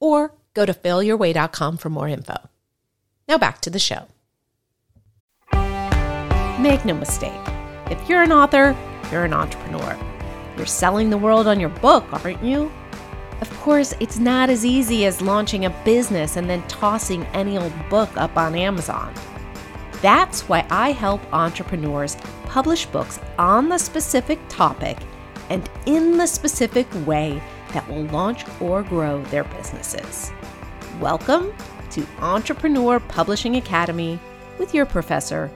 or go to failyourway.com for more info. Now back to the show. Make no mistake, if you're an author, you're an entrepreneur. You're selling the world on your book, aren't you? Of course, it's not as easy as launching a business and then tossing any old book up on Amazon. That's why I help entrepreneurs publish books on the specific topic and in the specific way that will launch or grow their businesses. Welcome to Entrepreneur Publishing Academy with your professor,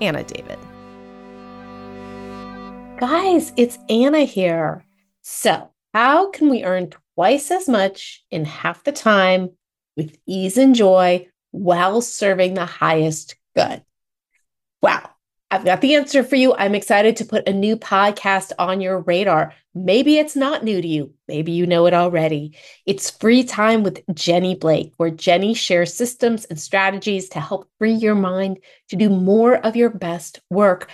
Anna David. Guys, it's Anna here. So, how can we earn twice as much in half the time with ease and joy while serving the highest good? Wow, I've got the answer for you. I'm excited to put a new podcast on your radar. Maybe it's not new to you. Maybe you know it already. It's Free Time with Jenny Blake, where Jenny shares systems and strategies to help free your mind to do more of your best work,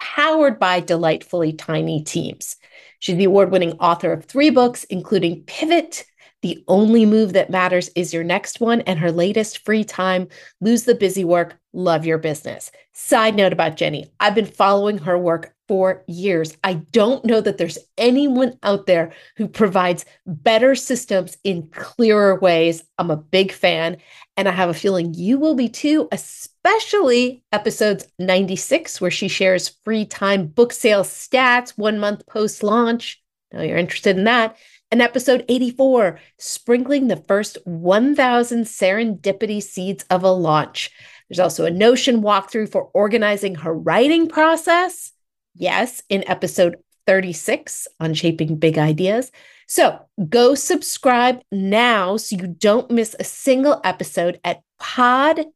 powered by delightfully tiny teams. She's the award winning author of three books, including Pivot the only move that matters is your next one and her latest free time. Lose the busy work, love your business. Side note about Jenny I've been following her work for years. I don't know that there's anyone out there who provides better systems in clearer ways. I'm a big fan, and I have a feeling you will be too, especially episodes 96, where she shares free time book sales stats one month post launch. Now you're interested in that and episode 84, sprinkling the first 1,000 serendipity seeds of a launch. There's also a Notion walkthrough for organizing her writing process. Yes, in episode 36 on shaping big ideas. So go subscribe now so you don't miss a single episode at pod.link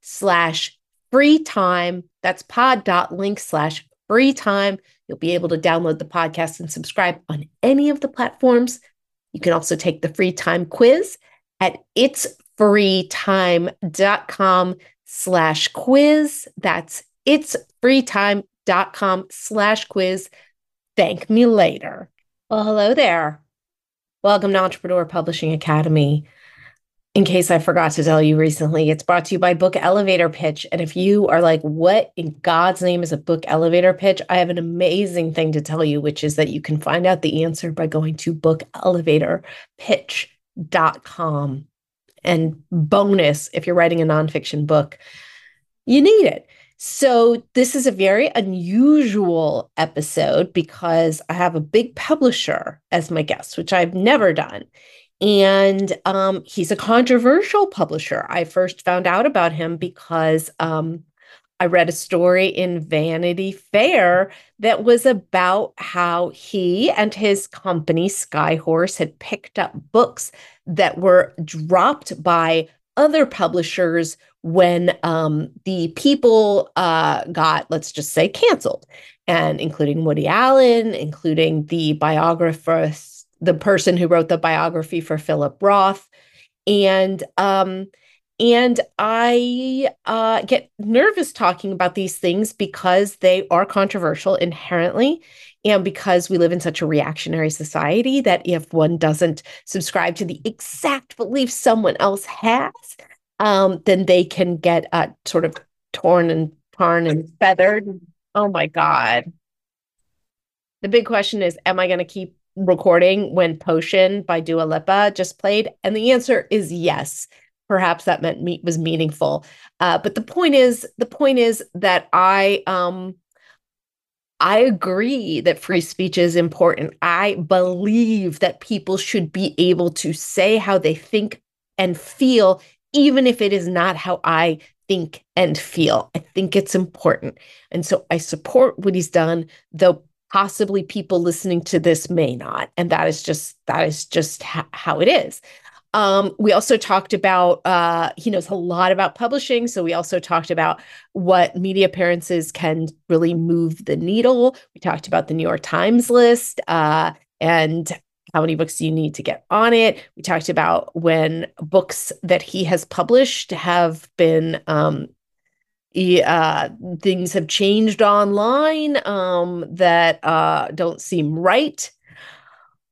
slash free time. That's pod.link slash free time. You'll be able to download the podcast and subscribe on any of the platforms. You can also take the free time quiz at itsfreetime.com slash quiz. That's itsfreetime.com slash quiz. Thank me later. Well, hello there. Welcome to Entrepreneur Publishing Academy in case I forgot to tell you recently, it's brought to you by Book Elevator Pitch. And if you are like, what in God's name is a book elevator pitch? I have an amazing thing to tell you, which is that you can find out the answer by going to bookelevatorpitch.com. And bonus, if you're writing a nonfiction book, you need it. So, this is a very unusual episode because I have a big publisher as my guest, which I've never done. And um, he's a controversial publisher. I first found out about him because um, I read a story in Vanity Fair that was about how he and his company, Skyhorse, had picked up books that were dropped by other publishers when um, the people uh, got, let's just say, canceled, and including Woody Allen, including the biographer the person who wrote the biography for Philip Roth. And um, and I uh, get nervous talking about these things because they are controversial inherently. And because we live in such a reactionary society that if one doesn't subscribe to the exact belief someone else has, um, then they can get uh, sort of torn and torn and feathered. Oh my God. The big question is Am I going to keep recording when Potion by Dua Lipa just played? And the answer is yes. Perhaps that meant meet was meaningful. Uh, but the point is, the point is that I um I agree that free speech is important. I believe that people should be able to say how they think and feel, even if it is not how I think and feel. I think it's important. And so I support what he's done, though possibly people listening to this may not and that is just that is just ha- how it is. Um, we also talked about uh, he knows a lot about publishing so we also talked about what media appearances can really move the needle. We talked about the new york times list uh, and how many books you need to get on it. We talked about when books that he has published have been um, uh, things have changed online um, that uh, don't seem right.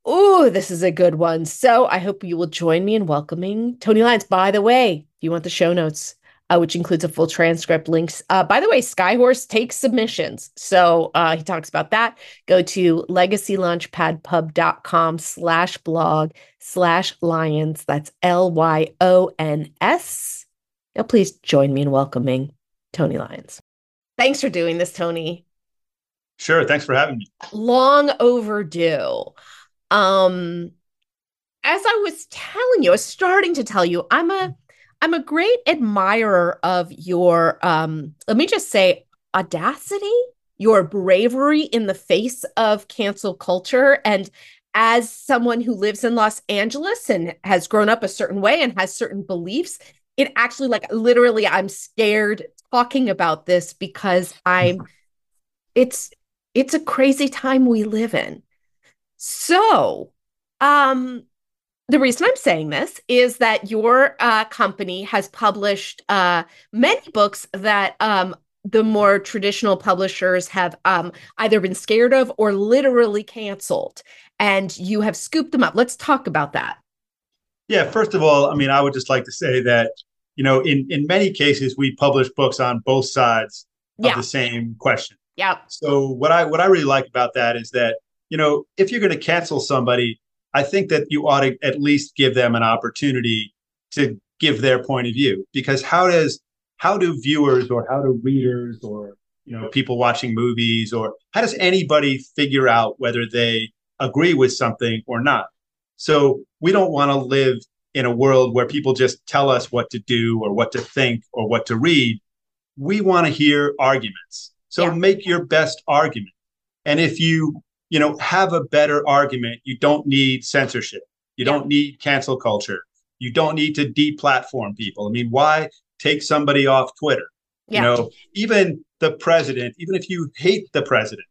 Oh, this is a good one. So I hope you will join me in welcoming Tony Lyons. By the way, you want the show notes, uh, which includes a full transcript, links. Uh, by the way, Skyhorse takes submissions. So uh, he talks about that. Go to legacylaunchpadpub.com slash blog slash Lyons. That's L Y O N S. Now, please join me in welcoming Tony Lyons. Thanks for doing this, Tony. Sure. Thanks for having me. Long overdue. Um, as I was telling you, I was starting to tell you, I'm a I'm a great admirer of your um, let me just say audacity, your bravery in the face of cancel culture. And as someone who lives in Los Angeles and has grown up a certain way and has certain beliefs, it actually like literally I'm scared talking about this because I'm it's it's a crazy time we live in. So, um the reason I'm saying this is that your uh, company has published uh, many books that um, the more traditional publishers have um, either been scared of or literally canceled, and you have scooped them up. Let's talk about that. Yeah, first of all, I mean, I would just like to say that you know, in in many cases, we publish books on both sides yeah. of the same question. Yeah. So what I what I really like about that is that you know, if you're going to cancel somebody, I think that you ought to at least give them an opportunity to give their point of view. Because how does how do viewers or how do readers or you know people watching movies or how does anybody figure out whether they agree with something or not? So we don't want to live in a world where people just tell us what to do or what to think or what to read. We want to hear arguments. So yeah. make your best argument. And if you, you know, have a better argument, you don't need censorship. You yeah. don't need cancel culture. You don't need to deplatform people. I mean, why take somebody off Twitter? Yeah. You know, even the president, even if you hate the president,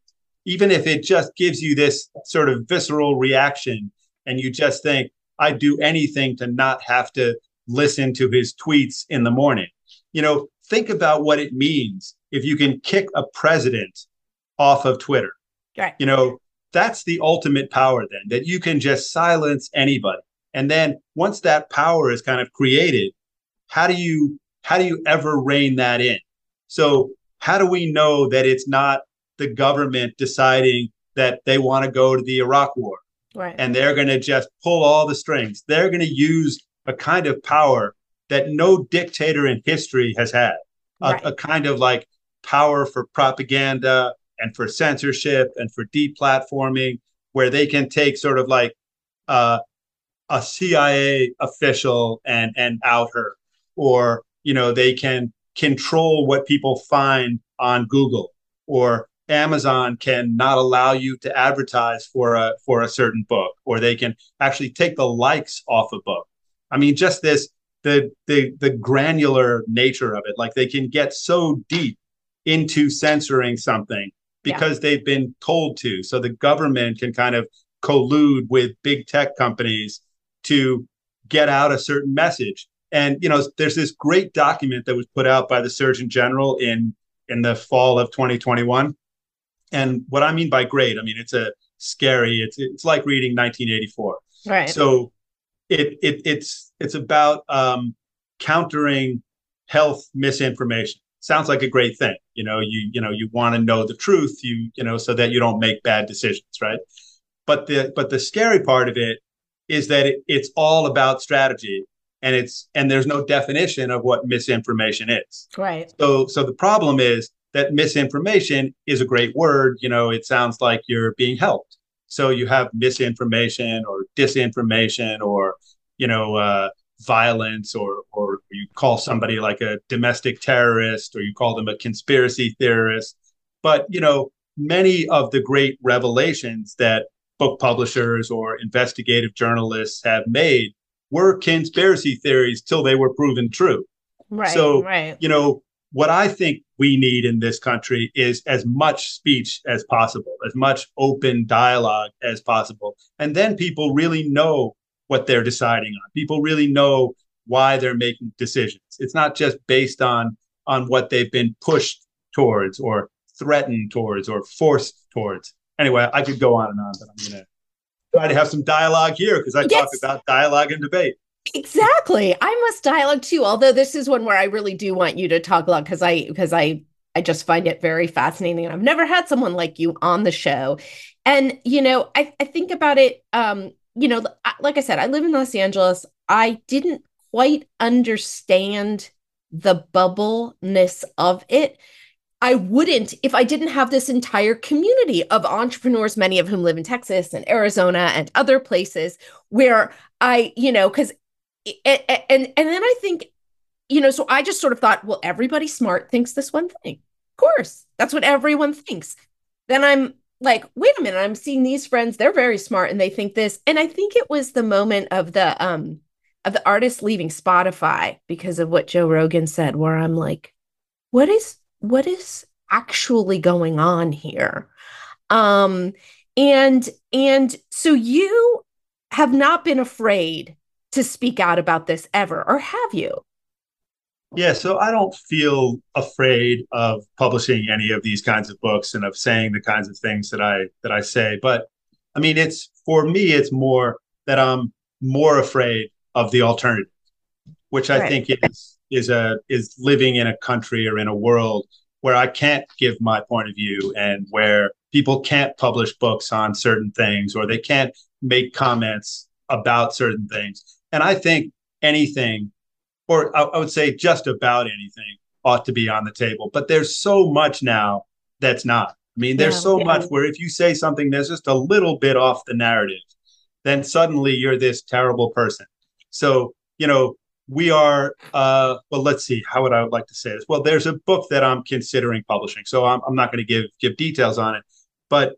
even if it just gives you this sort of visceral reaction and you just think, I'd do anything to not have to listen to his tweets in the morning. You know, think about what it means if you can kick a president off of Twitter. Right. You know, that's the ultimate power then, that you can just silence anybody. And then once that power is kind of created, how do you how do you ever rein that in? So how do we know that it's not the government deciding that they want to go to the Iraq war Right. And they're going to just pull all the strings. They're going to use a kind of power that no dictator in history has had a, right. a kind of like power for propaganda and for censorship and for deplatforming, where they can take sort of like uh, a CIA official and and out her, or you know they can control what people find on Google, or Amazon can not allow you to advertise for a for a certain book, or they can actually take the likes off a book. I mean, just this the the the granular nature of it. Like they can get so deep into censoring something because yeah. they've been told to. So the government can kind of collude with big tech companies to get out a certain message. And you know, there's this great document that was put out by the Surgeon General in in the fall of 2021 and what I mean by great, I mean it's a scary. It's it's like reading 1984. Right. So it it it's it's about um, countering health misinformation. Sounds like a great thing. You know, you you know you want to know the truth. You you know so that you don't make bad decisions, right? But the but the scary part of it is that it, it's all about strategy and it's and there's no definition of what misinformation is. Right. So so the problem is that misinformation is a great word. You know, it sounds like you're being helped. So you have misinformation or disinformation or, you know, uh, violence or, or you call somebody like a domestic terrorist or you call them a conspiracy theorist. But, you know, many of the great revelations that book publishers or investigative journalists have made were conspiracy theories till they were proven true. Right. So, right. you know, what I think we need in this country is as much speech as possible, as much open dialogue as possible. And then people really know what they're deciding on. People really know why they're making decisions. It's not just based on on what they've been pushed towards or threatened towards or forced towards. Anyway, I could go on and on, but I'm going to try to have some dialogue here because I yes. talk about dialogue and debate. Exactly. I must dialogue too. Although this is one where I really do want you to talk a lot because I because I I just find it very fascinating. And I've never had someone like you on the show. And you know, I, I think about it. Um, you know, like I said, I live in Los Angeles. I didn't quite understand the bubbleness of it. I wouldn't if I didn't have this entire community of entrepreneurs, many of whom live in Texas and Arizona and other places where I, you know, because and, and then I think, you know, so I just sort of thought, well, everybody smart thinks this one thing. Of course, that's what everyone thinks. Then I'm like, wait a minute, I'm seeing these friends, they're very smart and they think this. And I think it was the moment of the um of the artist leaving Spotify because of what Joe Rogan said, where I'm like, what is what is actually going on here? Um and and so you have not been afraid to speak out about this ever, or have you? Yeah, so I don't feel afraid of publishing any of these kinds of books and of saying the kinds of things that I that I say. But I mean, it's for me, it's more that I'm more afraid of the alternative, which I right. think is is a is living in a country or in a world where I can't give my point of view and where people can't publish books on certain things or they can't make comments about certain things. And I think anything, or I, I would say just about anything, ought to be on the table. But there's so much now that's not. I mean, there's yeah, so yeah. much where if you say something that's just a little bit off the narrative, then suddenly you're this terrible person. So, you know, we are, uh, well, let's see, how would I like to say this? Well, there's a book that I'm considering publishing. So I'm, I'm not going to give give details on it. But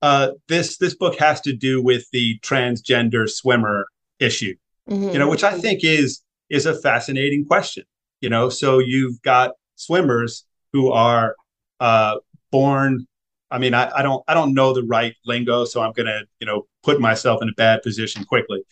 uh, this this book has to do with the transgender swimmer issue mm-hmm. you know, which I think is is a fascinating question. You know, so you've got swimmers who are uh, born. I mean, I, I don't I don't know the right lingo, so I'm gonna you know put myself in a bad position quickly.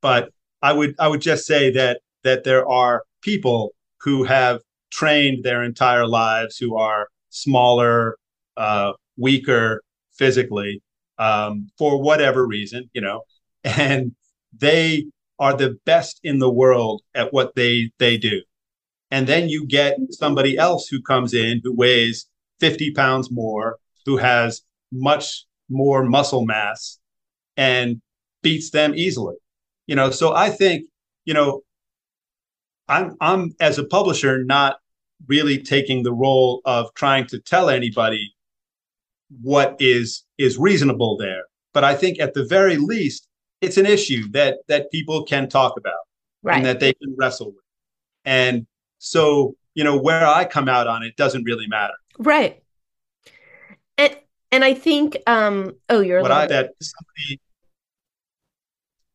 But I would I would just say that that there are people who have trained their entire lives who are smaller, uh, weaker physically um, for whatever reason, you know, and they are the best in the world at what they they do. And then you get somebody else who comes in who weighs 50 pounds more who has much more muscle mass and beats them easily. You know so i think you know i'm i'm as a publisher not really taking the role of trying to tell anybody what is is reasonable there. But i think at the very least it's an issue that that people can talk about right. and that they can wrestle with. And so, you know, where I come out on it doesn't really matter. Right. And and I think um oh you're what I that somebody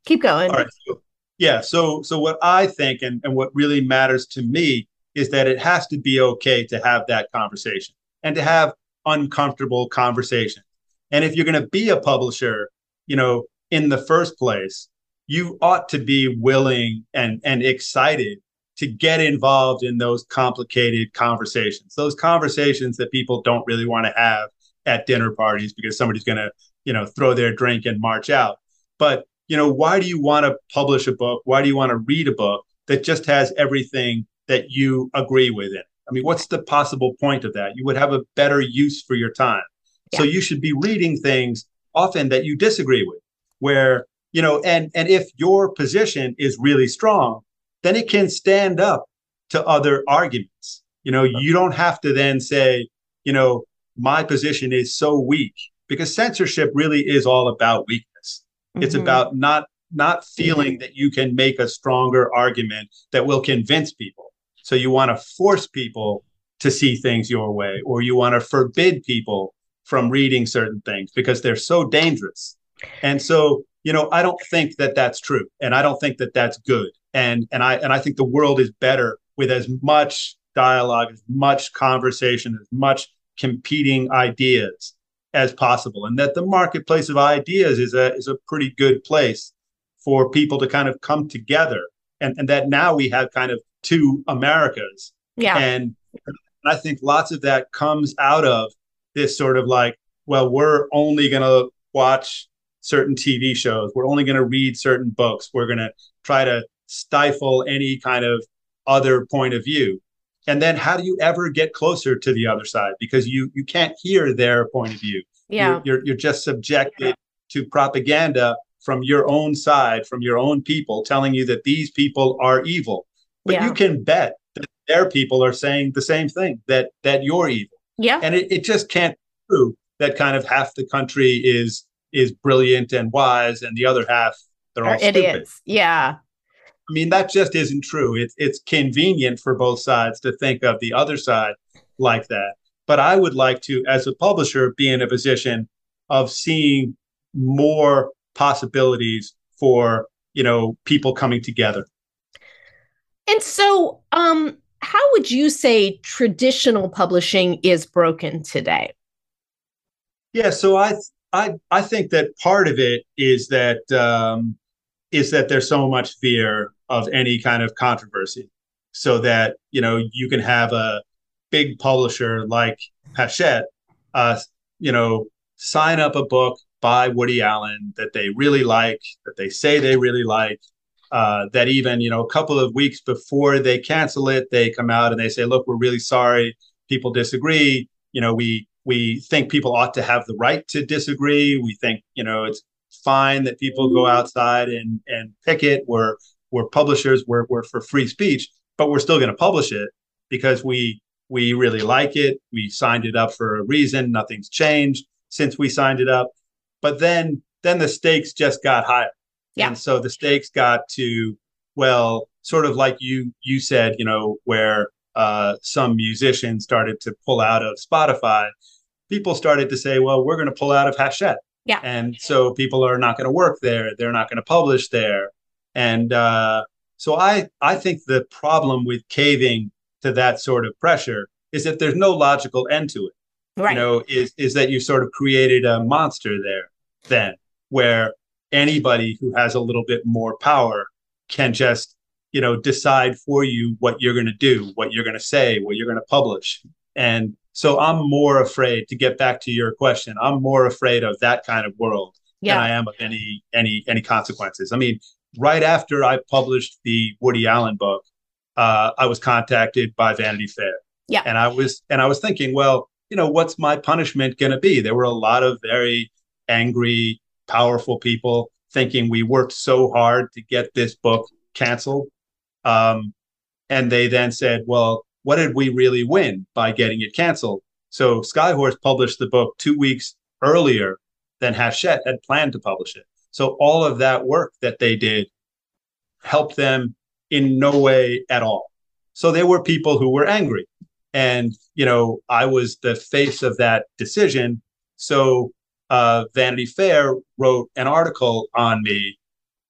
keep going. All right. So, yeah. So so what I think and, and what really matters to me is that it has to be okay to have that conversation and to have uncomfortable conversations. And if you're going to be a publisher, you know, in the first place, you ought to be willing and, and excited to get involved in those complicated conversations, those conversations that people don't really want to have at dinner parties because somebody's going to, you know, throw their drink and march out. But, you know, why do you want to publish a book? Why do you want to read a book that just has everything that you agree with it? I mean, what's the possible point of that? You would have a better use for your time. Yeah. So you should be reading things often that you disagree with where you know and and if your position is really strong then it can stand up to other arguments you know you don't have to then say you know my position is so weak because censorship really is all about weakness mm-hmm. it's about not not feeling that you can make a stronger argument that will convince people so you want to force people to see things your way or you want to forbid people from reading certain things because they're so dangerous. And so, you know, I don't think that that's true, and I don't think that that's good. And and I and I think the world is better with as much dialogue, as much conversation, as much competing ideas as possible, and that the marketplace of ideas is a is a pretty good place for people to kind of come together, and and that now we have kind of two Americas, yeah, and I think lots of that comes out of this sort of like, well, we're only going to watch certain TV shows, we're only going to read certain books, we're going to try to stifle any kind of other point of view. And then how do you ever get closer to the other side? Because you you can't hear their point of view. Yeah. you're you're, you're just subjected to propaganda from your own side from your own people telling you that these people are evil. But yeah. you can bet that their people are saying the same thing that that you're evil. Yeah. And it, it just can't be true that kind of half the country is is brilliant and wise and the other half they're all idiots stupid. yeah I mean, that just isn't true. It's it's convenient for both sides to think of the other side like that. But I would like to, as a publisher, be in a position of seeing more possibilities for you know people coming together. And so, um, how would you say traditional publishing is broken today? Yeah, so I I I think that part of it is that um, is that there's so much fear of any kind of controversy. So that you know you can have a big publisher like Hachette uh, you know sign up a book by Woody Allen that they really like that they say they really like uh, that even you know a couple of weeks before they cancel it they come out and they say look we're really sorry. People disagree. You know we we think people ought to have the right to disagree we think you know it's fine that people go mm. outside and and picket. We're we're publishers. We're we're for free speech, but we're still going to publish it because we we really like it. We signed it up for a reason. Nothing's changed since we signed it up. But then then the stakes just got higher. Yeah. And so the stakes got to well, sort of like you you said, you know, where uh, some musicians started to pull out of Spotify. People started to say, well, we're going to pull out of Hachette. Yeah. And so people are not going to work there. They're not going to publish there. And uh, so I, I think the problem with caving to that sort of pressure is that there's no logical end to it. Right. You know, is, is that you sort of created a monster there then where anybody who has a little bit more power can just, you know, decide for you what you're going to do, what you're going to say, what you're going to publish. And so I'm more afraid to get back to your question. I'm more afraid of that kind of world yeah. than I am of any any any consequences. I mean, right after I published the Woody Allen book, uh, I was contacted by Vanity Fair. Yeah. And I was and I was thinking, well, you know, what's my punishment going to be? There were a lot of very angry, powerful people thinking we worked so hard to get this book canceled. Um, and they then said, well, what did we really win by getting it canceled? So Skyhorse published the book two weeks earlier than Hachette had planned to publish it. So all of that work that they did helped them in no way at all. So there were people who were angry. And, you know, I was the face of that decision. So uh, Vanity Fair wrote an article on me.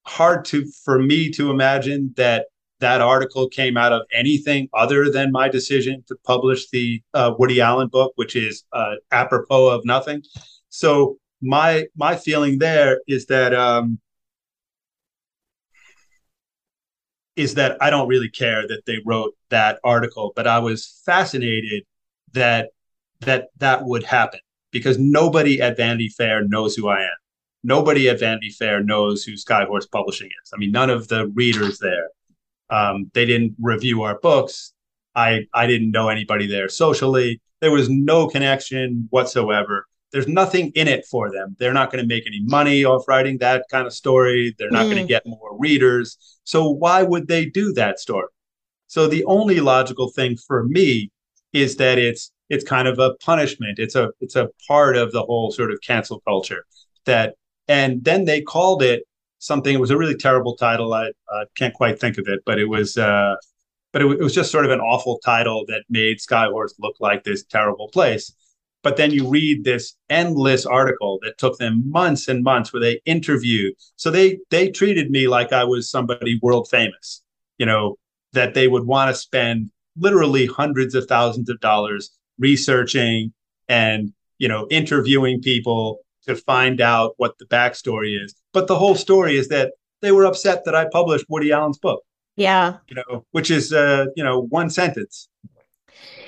Hard to for me to imagine that that article came out of anything other than my decision to publish the uh, Woody Allen book, which is uh, apropos of nothing. So my my feeling there is that um, is that I don't really care that they wrote that article, but I was fascinated that that that would happen because nobody at Vanity Fair knows who I am. Nobody at Vanity Fair knows who Skyhorse Publishing is. I mean, none of the readers there um, they didn't review our books. I I didn't know anybody there socially. There was no connection whatsoever. There's nothing in it for them. They're not going to make any money off writing that kind of story. They're not mm. going to get more readers. So why would they do that story? So the only logical thing for me is that it's it's kind of a punishment. It's a it's a part of the whole sort of cancel culture that and then they called it something. It was a really terrible title. I uh, can't quite think of it, but it was, uh, but it, it, was just sort of an awful title that made Skyhorse look like this terrible place. but then you read this endless article that took them months and months where they interviewed. So they they treated me like I was somebody world famous, you know, that they would want to spend literally hundreds of thousands of dollars researching and you know interviewing people to find out what the backstory is. But the whole story is that they were upset that I published Woody Allen's book. Yeah. You know, which is uh, you know, one sentence.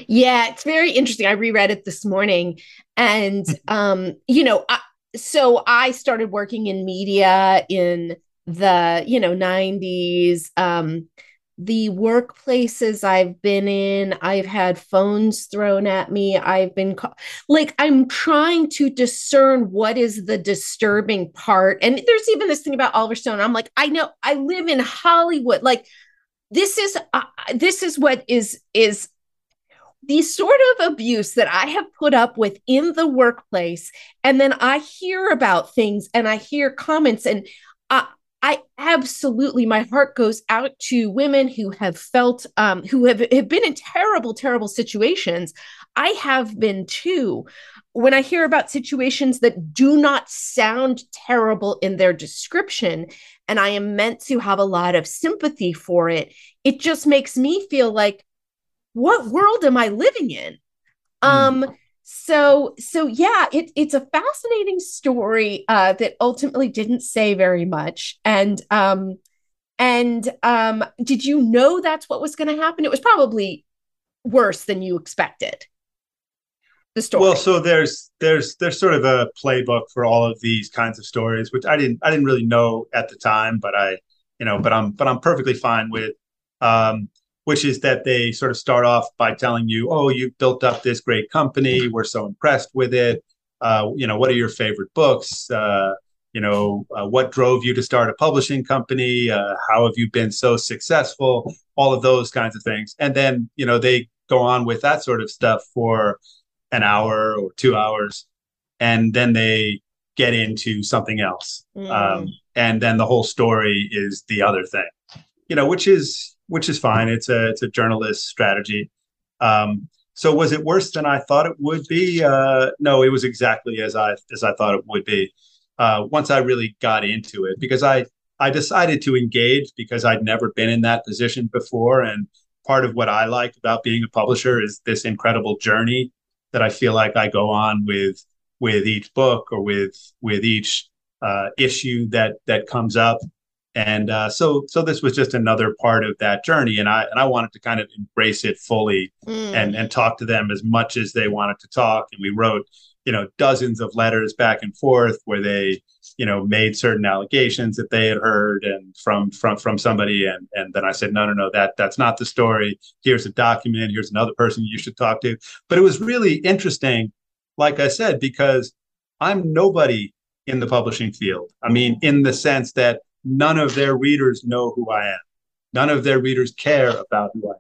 Yeah, it's very interesting. I reread it this morning and um, you know, I, so I started working in media in the, you know, 90s. Um the workplaces I've been in, I've had phones thrown at me. I've been ca- like, I'm trying to discern what is the disturbing part. And there's even this thing about Oliver Stone. I'm like, I know I live in Hollywood. Like, this is uh, this is what is is the sort of abuse that I have put up with in the workplace. And then I hear about things and I hear comments and I, I absolutely, my heart goes out to women who have felt, um, who have, have been in terrible, terrible situations. I have been too. When I hear about situations that do not sound terrible in their description, and I am meant to have a lot of sympathy for it, it just makes me feel like what world am I living in? Mm. Um, so so yeah, it, it's a fascinating story uh, that ultimately didn't say very much. And um, and um, did you know that's what was going to happen? It was probably worse than you expected. The story. Well, so there's there's there's sort of a playbook for all of these kinds of stories, which I didn't I didn't really know at the time, but I you know, but I'm but I'm perfectly fine with. Um, which is that they sort of start off by telling you, "Oh, you've built up this great company. We're so impressed with it. Uh, you know, what are your favorite books? Uh, you know, uh, what drove you to start a publishing company? Uh, how have you been so successful? All of those kinds of things, and then you know they go on with that sort of stuff for an hour or two hours, and then they get into something else, mm. um, and then the whole story is the other thing. You know, which is which is fine. It's a it's a journalist strategy. Um, so was it worse than I thought it would be? Uh, no, it was exactly as I as I thought it would be. Uh, once I really got into it, because I I decided to engage because I'd never been in that position before, and part of what I like about being a publisher is this incredible journey that I feel like I go on with with each book or with with each uh, issue that that comes up and uh, so so this was just another part of that journey and i and i wanted to kind of embrace it fully mm. and and talk to them as much as they wanted to talk. And we wrote you know dozens of letters back and forth where they you know made certain allegations that they had heard and from from from somebody and and then i said no no no that that's not the story. Here's a document. Here's another person you should talk to. But it was really interesting like i said because i'm nobody in the publishing field. I mean in the sense that none of their readers know who I am. None of their readers care about who I am.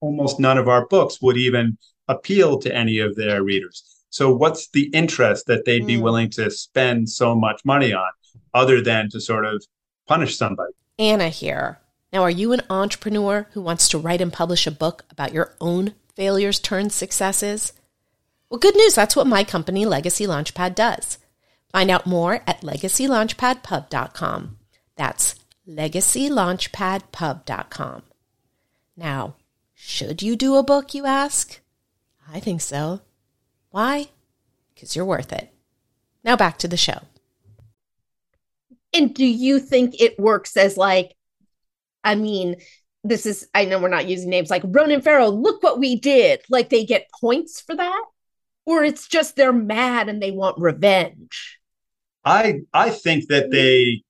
Almost none of our books would even appeal to any of their readers. So, what's the interest that they'd be mm. willing to spend so much money on other than to sort of punish somebody? Anna here. Now, are you an entrepreneur who wants to write and publish a book about your own failures turned successes? Well, good news. That's what my company, Legacy Launchpad, does. Find out more at legacylaunchpadpub.com. That's legacylaunchpadpub.com. Now, should you do a book, you ask? I think so. Why? Because you're worth it. Now back to the show. And do you think it works as like, I mean, this is, I know we're not using names like Ronan Farrow, look what we did. Like they get points for that? Or it's just they're mad and they want revenge? I I think that they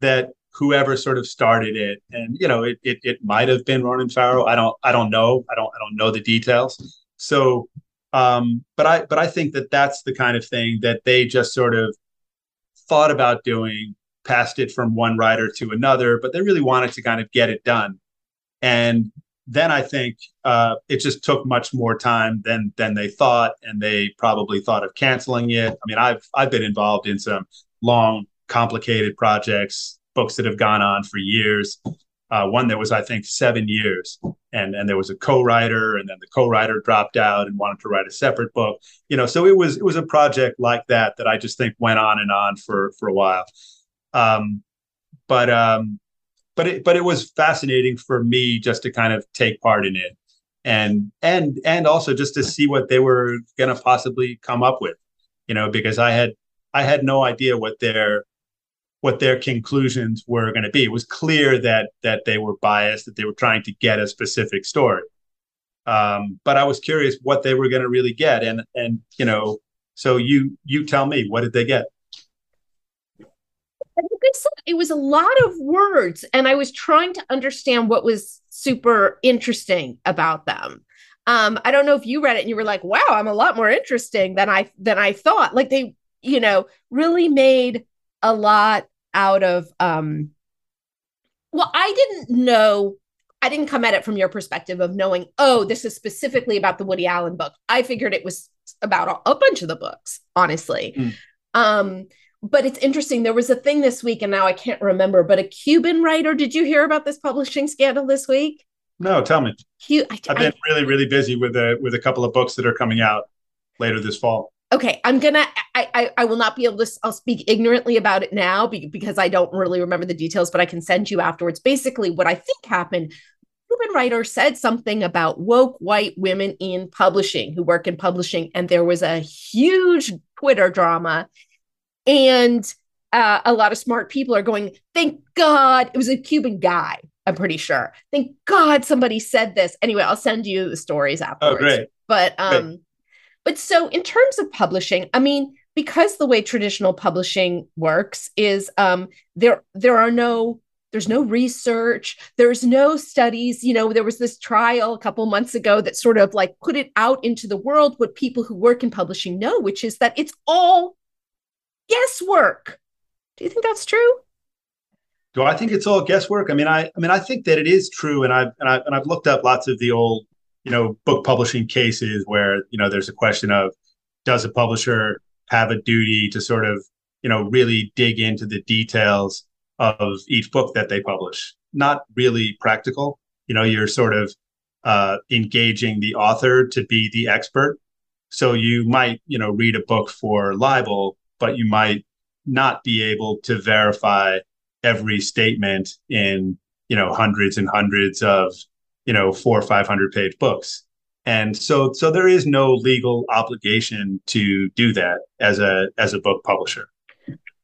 that whoever sort of started it. And you know it it, it might have been Ronan Farrow I don't I don't know. I don't I don't know the details. So um but I but I think that that's the kind of thing that they just sort of thought about doing passed it from one writer to another but they really wanted to kind of get it done. And then I think uh, it just took much more time than than they thought, and they probably thought of canceling it. I mean, I've I've been involved in some long, complicated projects books that have gone on for years. Uh, one that was, I think, seven years. and and there was a co-writer and then the co-writer dropped out and wanted to write a separate book you know so it was it was a project like that that i just think went on and on for for a while um but um but it but it was fascinating for me just to kind of take part in it and and and also just to see what they were going to possibly come up with you know because i had i had no idea what their what their conclusions were going to be. It was clear that that they were biased, that they were trying to get a specific story. Um, but I was curious what they were going to really get, and and you know, so you you tell me what did they get? it was a lot of words, and I was trying to understand what was super interesting about them. Um, I don't know if you read it and you were like, "Wow, I'm a lot more interesting than I than I thought." Like they, you know, really made a lot out of um well i didn't know i didn't come at it from your perspective of knowing oh this is specifically about the woody allen book. I figured it was about a, a bunch of the books honestly. Mm. um but it's interesting. There was a thing this week and now i can't remember but a cuban writer did you hear about this publishing scandal this week? No tell me. Cu- I, have been I, really really busy with a with a couple of books that are coming out later this fall okay i'm gonna I, I, I will not be able to i'll speak ignorantly about it now because i don't really remember the details but i can send you afterwards. Basically what i think happened Cuban writer said something about woke white women in publishing who work in publishing and there was a huge twitter drama. And uh, a lot of smart people are going thank god it was a cuban guy i'm pretty sure. Thank god somebody said this. Anyway i'll send you the stories oh, afterwards. oh, great. but um great but so, in terms of publishing, I mean, because the way traditional publishing works is um, there there are no there's no research there's no studies you know there was this trial a couple months ago that sort of like put it out into the world what people who work in publishing know which is that it's all guesswork. Do you think that's true? Do i think it's all guesswork? I mean i i mean i think that it is true and i've and, I, and i've looked up lots of the old you know book publishing cases where you know there's a question of does a publisher have a duty to sort of you know really dig into the details of each book that they publish? Not really practical. You know you're sort of uh, engaging the author to be the expert. So you might you know read a book for libel but you might not be able to verify every statement in you know hundreds and hundreds of you know four or five hundred page books. And so so there is no legal obligation to do that as a as a book publisher.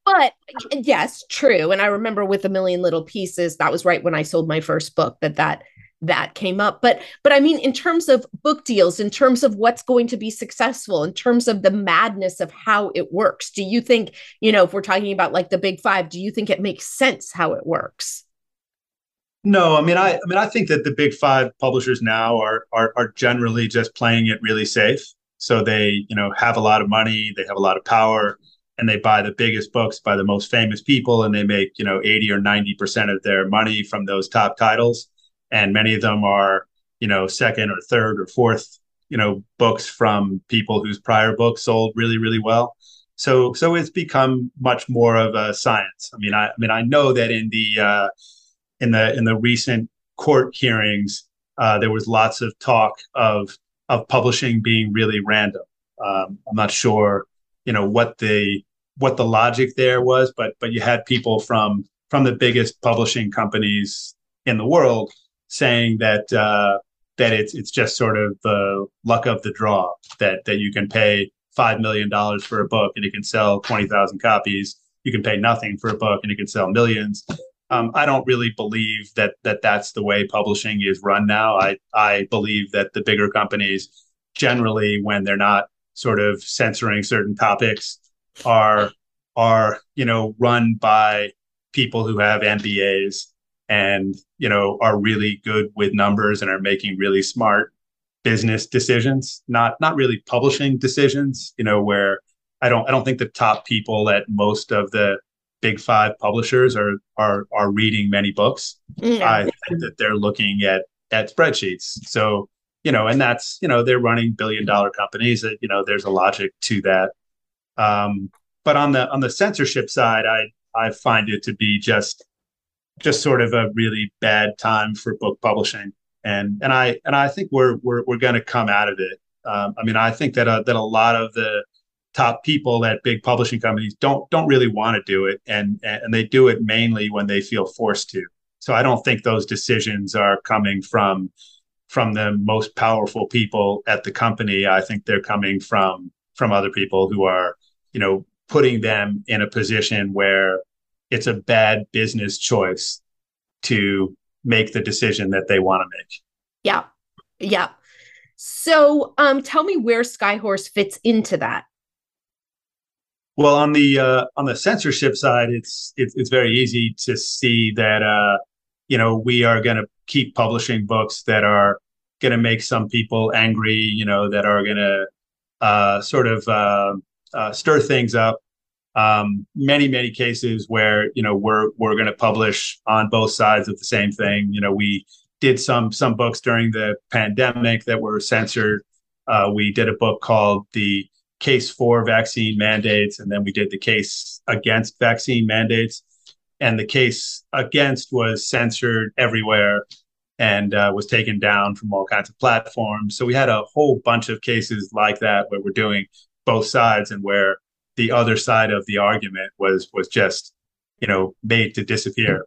But yes true. And i remember with a million little pieces that was right when i sold my first book that that that came up. But but i mean in terms of book deals in terms of what's going to be successful in terms of the madness of how it works do you think you know if we're talking about like the big 5 do you think it makes sense how it works no, I mean, I, I mean, I think that the big five publishers now are, are are generally just playing it really safe. So they, you know, have a lot of money, they have a lot of power, and they buy the biggest books by the most famous people, and they make you know eighty or ninety percent of their money from those top titles. And many of them are, you know, second or third or fourth, you know, books from people whose prior books sold really, really well. So, so it's become much more of a science. I mean, I, I mean, I know that in the uh, in the in the recent court hearings, uh, there was lots of talk of of publishing being really random. Um, I'm not sure, you know, what the what the logic there was, but but you had people from from the biggest publishing companies in the world saying that uh, that it's it's just sort of the luck of the draw that that you can pay five million dollars for a book and it can sell twenty thousand copies. You can pay nothing for a book and it can sell millions. Um, I don't really believe that that that's the way publishing is run now. I I believe that the bigger companies generally, when they're not sort of censoring certain topics, are are you know run by people who have MBAs and you know are really good with numbers and are making really smart business decisions, not not really publishing decisions. You know where I don't I don't think the top people at most of the big five publishers are are are reading many books. Yeah. I think that they're looking at at spreadsheets. So you know, and that's you know they're running billion dollar companies. That you know, there's a logic to that. Um, but on the on the censorship side, I I find it to be just just sort of a really bad time for book publishing. and and I and I think we're we're we're going to come out of it. Um, I mean, I think that uh, that a lot of the top people at big publishing companies don't don't really want to do it, and and they do it mainly when they feel forced to. So I don't think those decisions are coming from from the most powerful people at the company. I think they're coming from from other people who are, you know, putting them in a position where it's a bad business choice to make the decision that they want to make. Yeah. Yeah. So um tell me where Skyhorse fits into that. Well, on the uh, on the censorship side, it's it's, it's very easy to see that uh, you know we are going to keep publishing books that are going to make some people angry, you know, that are going to uh, sort of uh, uh, stir things up. Um, many many cases where you know we're we're going to publish on both sides of the same thing. You know, we did some some books during the pandemic that were censored. Uh, we did a book called the case for vaccine mandates, and then we did the case against vaccine mandates. And the case against was censored everywhere and uh, was taken down from all kinds of platforms. So we had a whole bunch of cases like that where we're doing both sides and where the other side of the argument was was just you know made to disappear.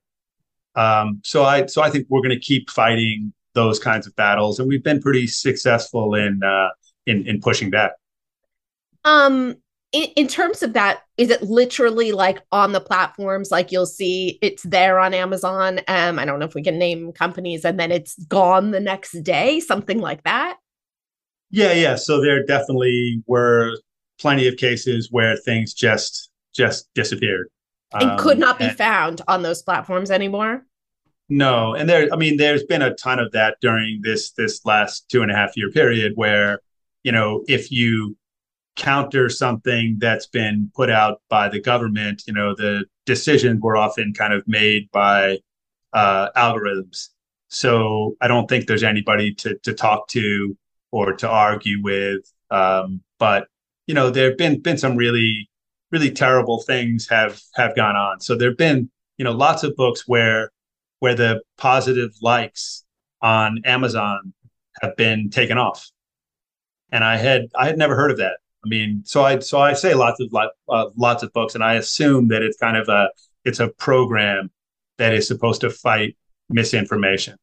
Um, so I so I think we're going to keep fighting those kinds of battles, and we've been pretty successful in uh, in in pushing back. Um, in, in terms of that, is it literally like on the platforms? Like you'll see it's there on Amazon. Um, I don't know if we can name companies, and then it's gone the next day, something like that. Yeah, yeah. So there definitely were plenty of cases where things just just disappeared and um, could not be and, found on those platforms anymore. No, and there. I mean, there's been a ton of that during this this last two and a half year period where you know if you counter something that's been put out by the government, you know, the decisions were often kind of made by uh, algorithms. So I don't think there's anybody to to talk to or to argue with. Um, but you know, there have been been some really really terrible things have have gone on. So there've been you know lots of books where where the positive likes on Amazon have been taken off, and I had I had never heard of that. I mean, so I so I say lots of uh, lots of books, and I assume that it's kind of a it's a program that is supposed to fight misinformation.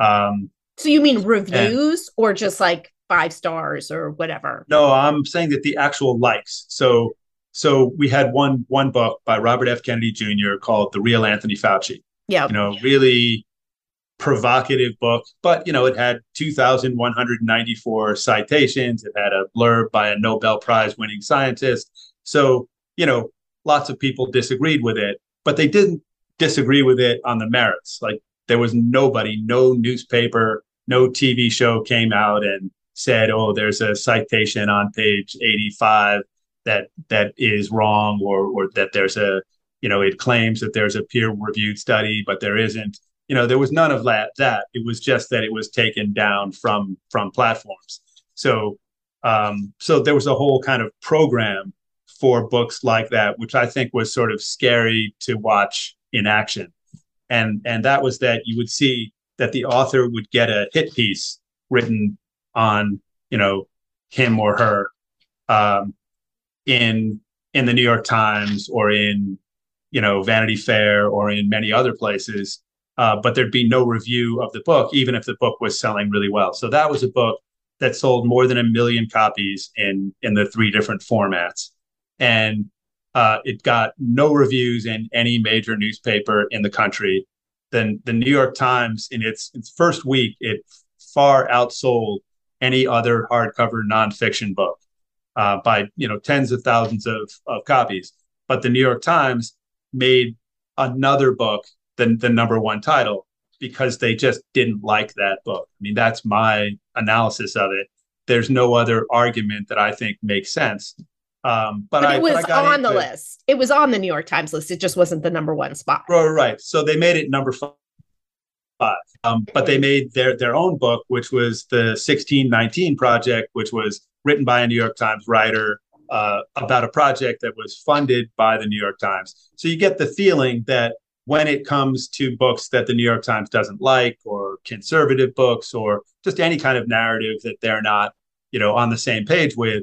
Um, so you mean reviews and, or just like five stars or whatever? No, I'm saying that the actual likes. So so we had one one book by Robert F. Kennedy Jr. called The Real Anthony Fauci. Yeah. You know, really provocative book, but you know, it had 2,194 citations. It had a blurb by a Nobel Prize winning scientist. So, you know, lots of people disagreed with it, but they didn't disagree with it on the merits. Like there was nobody, no newspaper, no TV show came out and said, "Oh, there's a citation on page 85 that that is wrong," or or that there's a, you know, it claims that there's a peer-reviewed study, but there isn't you know there was none of that that. It was just that it was taken down from from platforms. So um so there was a whole kind of program for books like that which i think was sort of scary to watch in action. And and that was that you would see that the author would get a hit piece written on you know him or her um in in the new york times or in you know vanity fair or in many other places uh, but there'd be no review of the book, even if the book was selling really well. So that was a book that sold more than a million copies in in the three different formats, and uh, it got no reviews in any major newspaper in the country. Then the New York Times, in its its first week, it far outsold any other hardcover nonfiction book uh, by you know tens of thousands of of copies. But the New York Times made another book the, the number one title because they just didn't like that book. I mean, that's my analysis of it. There's no other argument that I think makes sense. Um, but, but, it I, was on the list. It was on the New York Times list. It just wasn't the number one spot. Right, right. So they made it number five. Um, but they made their their own book, which was the 1619 project, which was written by a New York Times writer uh, about a project that was funded by the New York Times. So you get the feeling that when it comes to books that the New York Times doesn't like or conservative books or just any kind of narrative that they're not, you know, on the same page with,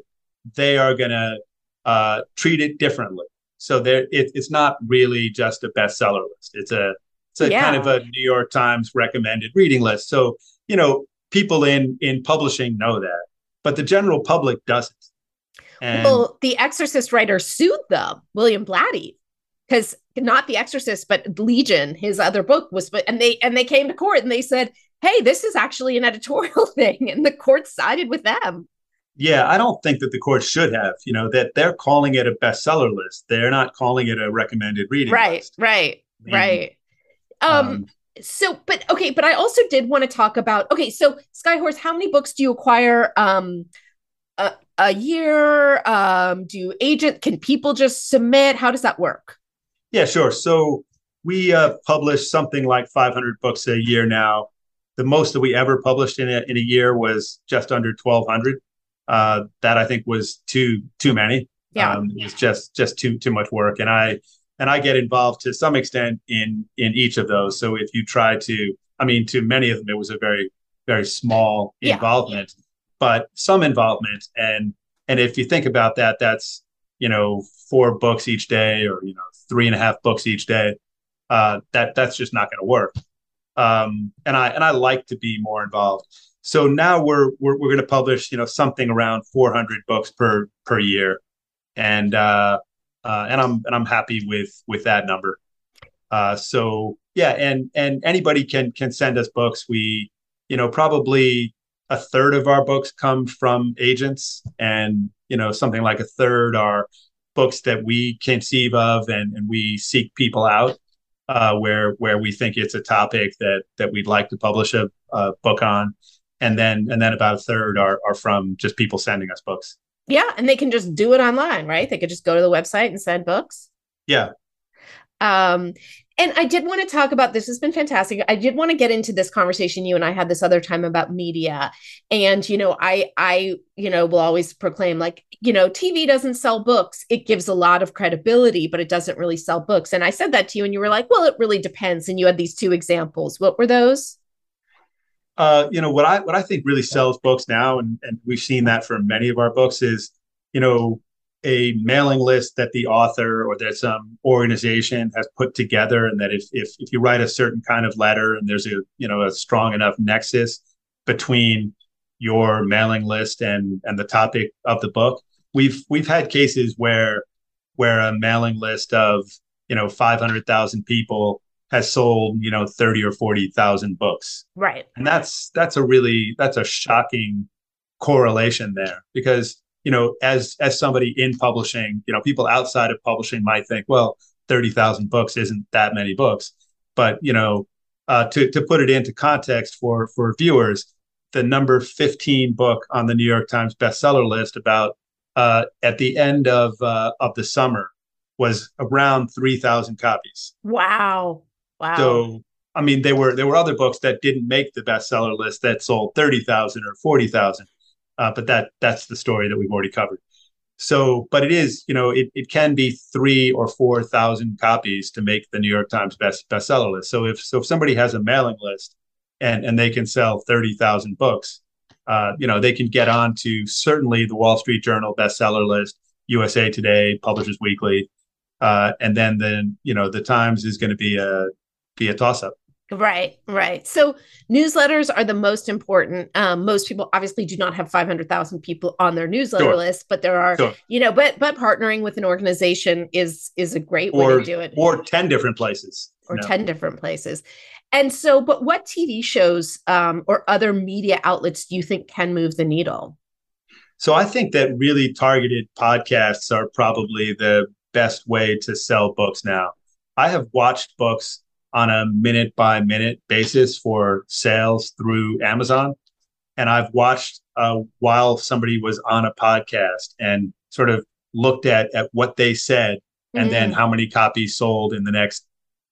they are going to uh, treat it differently. So there, it, it's not really just a bestseller list. It's a it's a yeah. kind of a New York Times recommended reading list. So you know, people in in publishing know that, but the general public doesn't. And well, the Exorcist writer sued them, William Blatty, because not the Exorcist, but Legion, his other book was, but and they and they came to court and they said, "Hey, this is actually an editorial thing," and the court sided with them. Yeah, I don't think that the court should have. You know that they're calling it a bestseller list. They're not calling it a recommended reading. Right, list. right, I mean, right. Um, um, so, but okay, but I also did want to talk about. Okay, so Skyhorse, how many books do you acquire? Um, a, a year? Um, do agent? Can people just submit? How does that work? Yeah, sure. So we uh, publish something like 500 books a year now. The most that we ever published in a, in a year was just under 1,200. Uh, that I think was too too many. Yeah, um, it was just just too too much work, and I and I get involved to some extent in in each of those. So if you try to, I mean, to many of them, it was a very very small involvement, yeah. but some involvement, and and if you think about that, that's you know four books each day or you know three and a half books each day uh, that that's just not going to work. Um, and i and i like to be more involved. So now we're we're, we're going to publish you know something around 400 books per per year. And uh, uh, and i'm and i'm happy with with that number. Uh, so yeah and and anybody can can send us books. We you know probably a third of our books come from agents and you know something like a third are books that we conceive of and, and we seek people out uh, where where we think it's a topic that that we'd like to publish a, a, book on. And then and then about a third are, are from just people sending us books. Yeah and they can just do it online right? They could just go to the website and send books. Yeah. Um and I did want to talk about this has been fantastic. I did want to get into this conversation you and I had this other time about media. And you know, I I you know will always proclaim like, you know, TV doesn't sell books. It gives a lot of credibility, but it doesn't really sell books. And I said that to you and you were like, "Well, it really depends." And you had these two examples. What were those? Uh, you know, what I what I think really sells books now and and we've seen that for many of our books is, you know, a mailing list that the author or that some organization has put together and that if, if if you write a certain kind of letter and there's a you know a strong enough nexus between your mailing list and and the topic of the book we've we've had cases where where a mailing list of you know 500,000 people has sold you know 30 or 40,000 books. Right. And that's that's a really that's a shocking correlation there because you know, as as somebody in publishing, you know, people outside of publishing might think, well, thirty thousand books isn't that many books, but you know, uh, to to put it into context for for viewers, the number fifteen book on the New York Times bestseller list about uh, at the end of uh, of the summer was around three thousand copies. Wow! Wow! So I mean, there were there were other books that didn't make the bestseller list that sold thirty thousand or forty thousand uh, but that that's the story that we've already covered. So, but it is, you know, it, it can be three or four thousand copies to make the New York Times best bestseller list. So if so if somebody has a mailing list and and they can sell thirty thousand books, uh, you know, they can get on to certainly the Wall Street Journal bestseller list, USA Today, Publishers Weekly, uh, and then then you know the Times is going to be a be a toss up. Right, right. So newsletters are the most important. Um, most people obviously do not have 500,000 people on their newsletter sure. list, but there are, sure. you know, but but partnering with an organization is is a great or, way to do it. Or 10 different places. Or 10 different places. And so, but what TV shows um, or other media outlets do you think can move the needle? So I think that really targeted podcasts are probably the best way to sell books now. I have watched books on a minute by minute basis for sales through Amazon. And I've watched uh, while somebody was on a podcast and sort of looked at, at what they said and mm. then how many copies sold in the next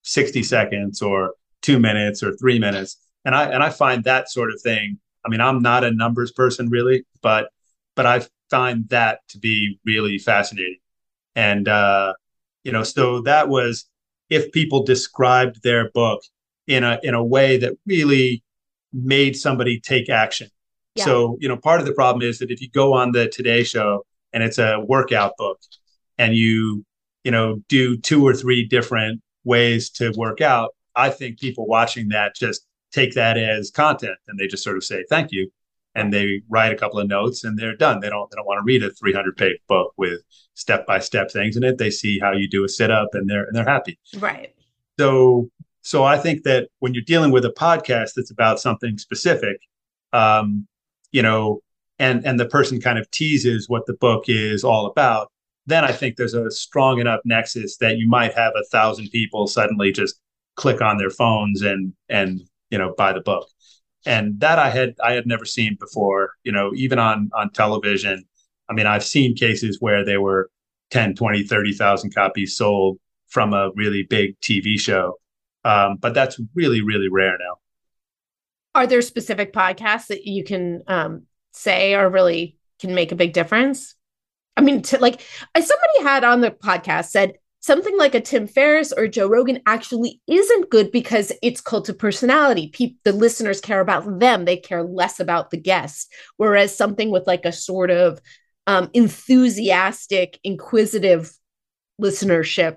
60 seconds or two minutes or three minutes. And I and I find that sort of thing. I mean, I'm not a numbers person really, but but I find that to be really fascinating. And uh, you know, so that was if people described their book in a in a way that really made somebody take action. Yeah. So, you know, part of the problem is that if you go on the Today Show and it's a workout book and you, you know, do two or three different ways to work out, I think people watching that just take that as content and they just sort of say thank you and they write a couple of notes and they're done. They don't they don't want to read a 300 page book with step by step things in it. They see how you do a sit up and they're and they're happy. Right. So so I think that when you're dealing with a podcast that's about something specific, um, you know, and and the person kind of teases what the book is all about, then I think there's a strong enough nexus that you might have a thousand people suddenly just click on their phones and and you know buy the book. And that I had I had never seen before, you know, even on on television. I mean, I've seen cases where they were 10, 20, 30,000 copies sold from a really big TV show. Um, but that's really, really rare now. Are there specific podcasts that you can um, say are really can make a big difference? I mean, to, like somebody had on the podcast said something like a Tim Ferriss or Joe Rogan actually isn't good because it's cult of personality. People, the listeners care about them; they care less about the guest. Whereas something with like a sort of um, enthusiastic, inquisitive listenership,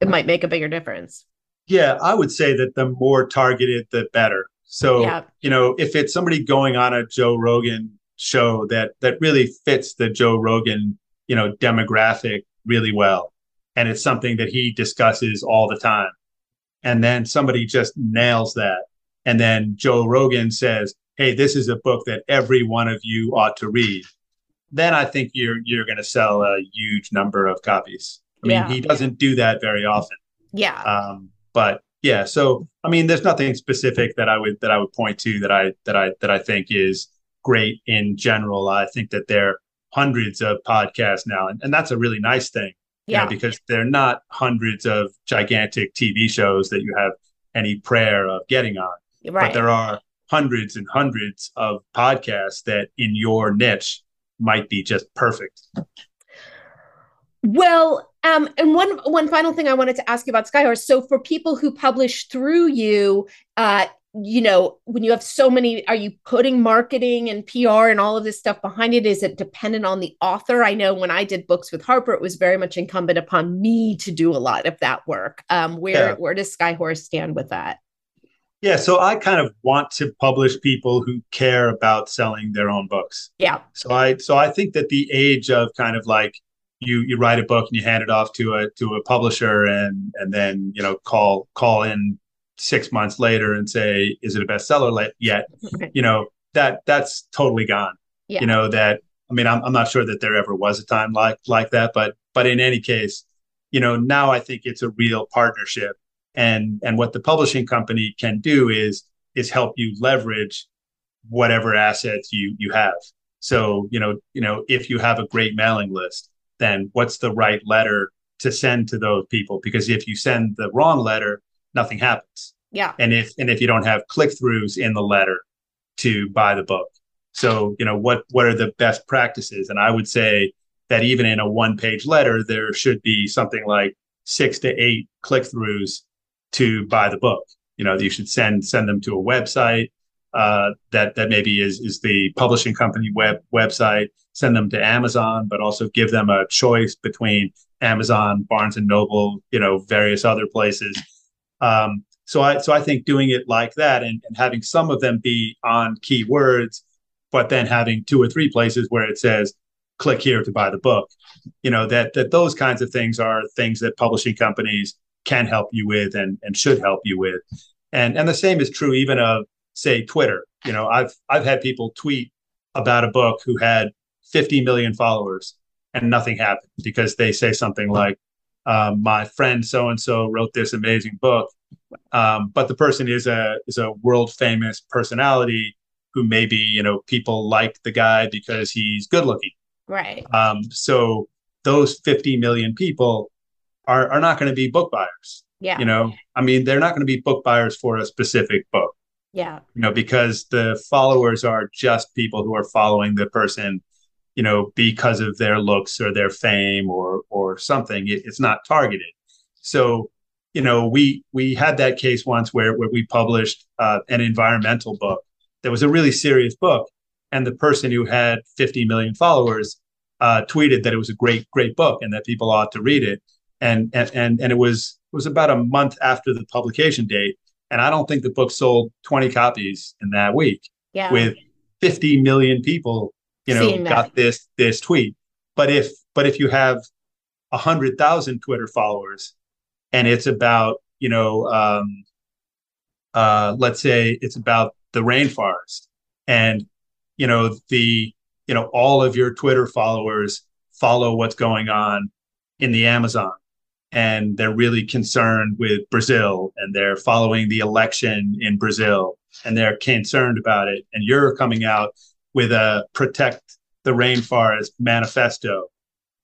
it might make a bigger difference. Yeah, I would say that the more targeted, the better. So, yeah. you know, if it's somebody going on a Joe Rogan show that that really fits the Joe Rogan, you know, demographic really well, and it's something that he discusses all the time, and then somebody just nails that, and then Joe Rogan says, "Hey, this is a book that every one of you ought to read." Then I think you're you're going to sell a huge number of copies. I mean, yeah. he doesn't do that very often. Yeah. Um, but yeah, so I mean, there's nothing specific that I would that I would point to that I that I that I think is great in general. I think that there are hundreds of podcasts now, and, and that's a really nice thing. Yeah, know, because they're not hundreds of gigantic TV shows that you have any prayer of getting on. Right. But there are hundreds and hundreds of podcasts that in your niche might be just perfect. Well, um, and one one final thing I wanted to ask you about Skyhorse. So for people who publish through you, uh, you know, when you have so many, are you putting marketing and PR and all of this stuff behind it? Is it dependent on the author? I know when I did books with Harper, it was very much incumbent upon me to do a lot of that work. Um, where yeah. where does Skyhorse stand with that? Yeah, so I kind of want to publish people who care about selling their own books. Yeah. So I so I think that the age of kind of like you you write a book and you hand it off to a to a publisher and and then you know call call in six months later and say is it a bestseller yet? You know that that's totally gone. Yeah. you know that i mean I'm, I'm not sure that there ever was a time like like that but but in any case you know now i think it's a real partnership. And and what the publishing company can do is is help you leverage whatever assets you you have. So you know you know if you have a great mailing list then what's the right letter to send to those people? Because if you send the wrong letter, nothing happens. Yeah. And if and if you don't have click throughs in the letter to buy the book. So, you know, what what are the best practices? And I would say that even in a one page letter, there should be something like six to eight click throughs to buy the book. You know, you should send send them to a website uh, that that maybe is is the publishing company web website. Send them to Amazon, but also give them a choice between Amazon, Barnes and Noble, you know, various other places. Um, so I so I think doing it like that and, and having some of them be on keywords, but then having two or three places where it says click here to buy the book. You know, that that those kinds of things are things that publishing companies can help you with and, and should help you with. And and the same is true even of say Twitter. You know, I've I've had people tweet about a book who had 50 million followers and nothing happened because they say something like, um, "My friend so and so wrote this amazing book," um, but the person is a is a world famous personality who maybe you know people like the guy because he's good looking. Right. Um, so those 50 million people are are not going to be book buyers. Yeah. You know, I mean, they're not going to be book buyers for a specific book. Yeah. You know, because the followers are just people who are following the person, you know, because of their looks or their fame or or something. It, it's not targeted. So, you know, we we had that case once where where we published uh, an environmental book that was a really serious book. And the person who had 50 million followers uh, tweeted that it was a great, great book and that people ought to read it. And and and, and it was it was about a month after the publication date. And I don't think the book sold 20 copies in that week. Yeah. With 50 million people, you know, got this this tweet. But if but if you have a hundred thousand Twitter followers and it's about, you know, um, uh, let's say it's about the rainforest and you know the you know all of your twitter followers follow what's going on in the amazon and they're really concerned with brazil and they're following the election in brazil and they're concerned about it and you're coming out with a protect the rainforest manifesto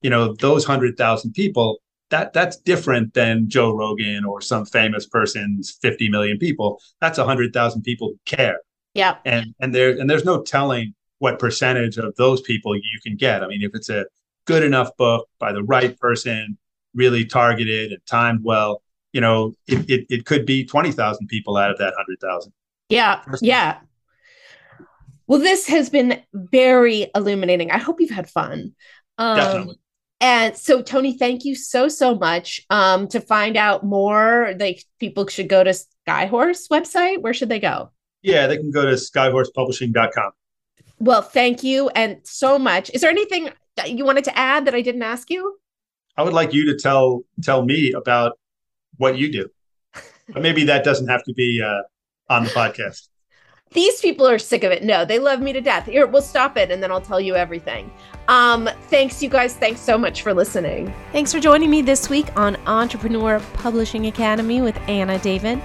you know those 100,000 people that that's different than Joe Rogan or some famous person's 50 million people. That's 100,000 people who care. Yeah. And and there and there's no telling what percentage of those people you can get. I mean, if it's a good enough book by the right person, really targeted and timed well, you know, it it, it could be 20,000 people out of that 100,000. Yeah. Yeah. Well, this has been very illuminating. I hope you've had fun. Um, Definitely. And so, Tony, thank you so, so much. Um, to find out more, like people should go to Skyhorse website. Where should they go? Yeah, they can go to skyhorsepublishing.com. Well, thank you and so much. Is there anything you wanted to add that I didn't ask you? I would like you to tell tell me about what you do. but maybe that doesn't have to be uh, on the podcast. These people are sick of it. No, they love me to death. Here, we'll stop it and then I'll tell you everything. Um, thanks, you guys. Thanks so much for listening. Thanks for joining me this week on Entrepreneur Publishing Academy with Anna David.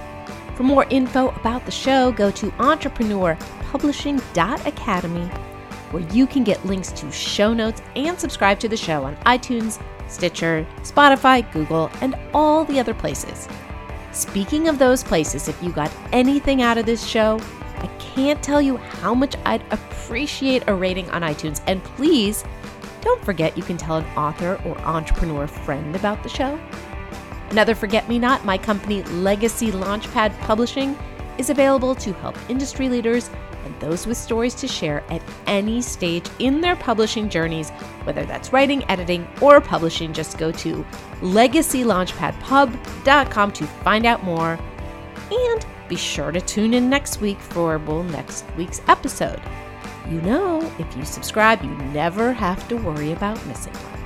For more info about the show, go to entrepreneurpublishing.academy, where you can get links to show notes and subscribe to the show on iTunes, Stitcher, Spotify, Google, and all the other places. Speaking of those places, if you got anything out of this show, I can't tell you how much I'd appreciate a rating on iTunes. And please don't forget you can tell an author or entrepreneur friend about the show. Another Forget Me Not, my company Legacy Launchpad Publishing, is available to help industry leaders and those with stories to share at any stage in their publishing journeys, whether that's writing, editing, or publishing. Just go to legacylaunchpadpub.com to find out more. And be sure to tune in next week for well, next week's episode. You know, if you subscribe, you never have to worry about missing one.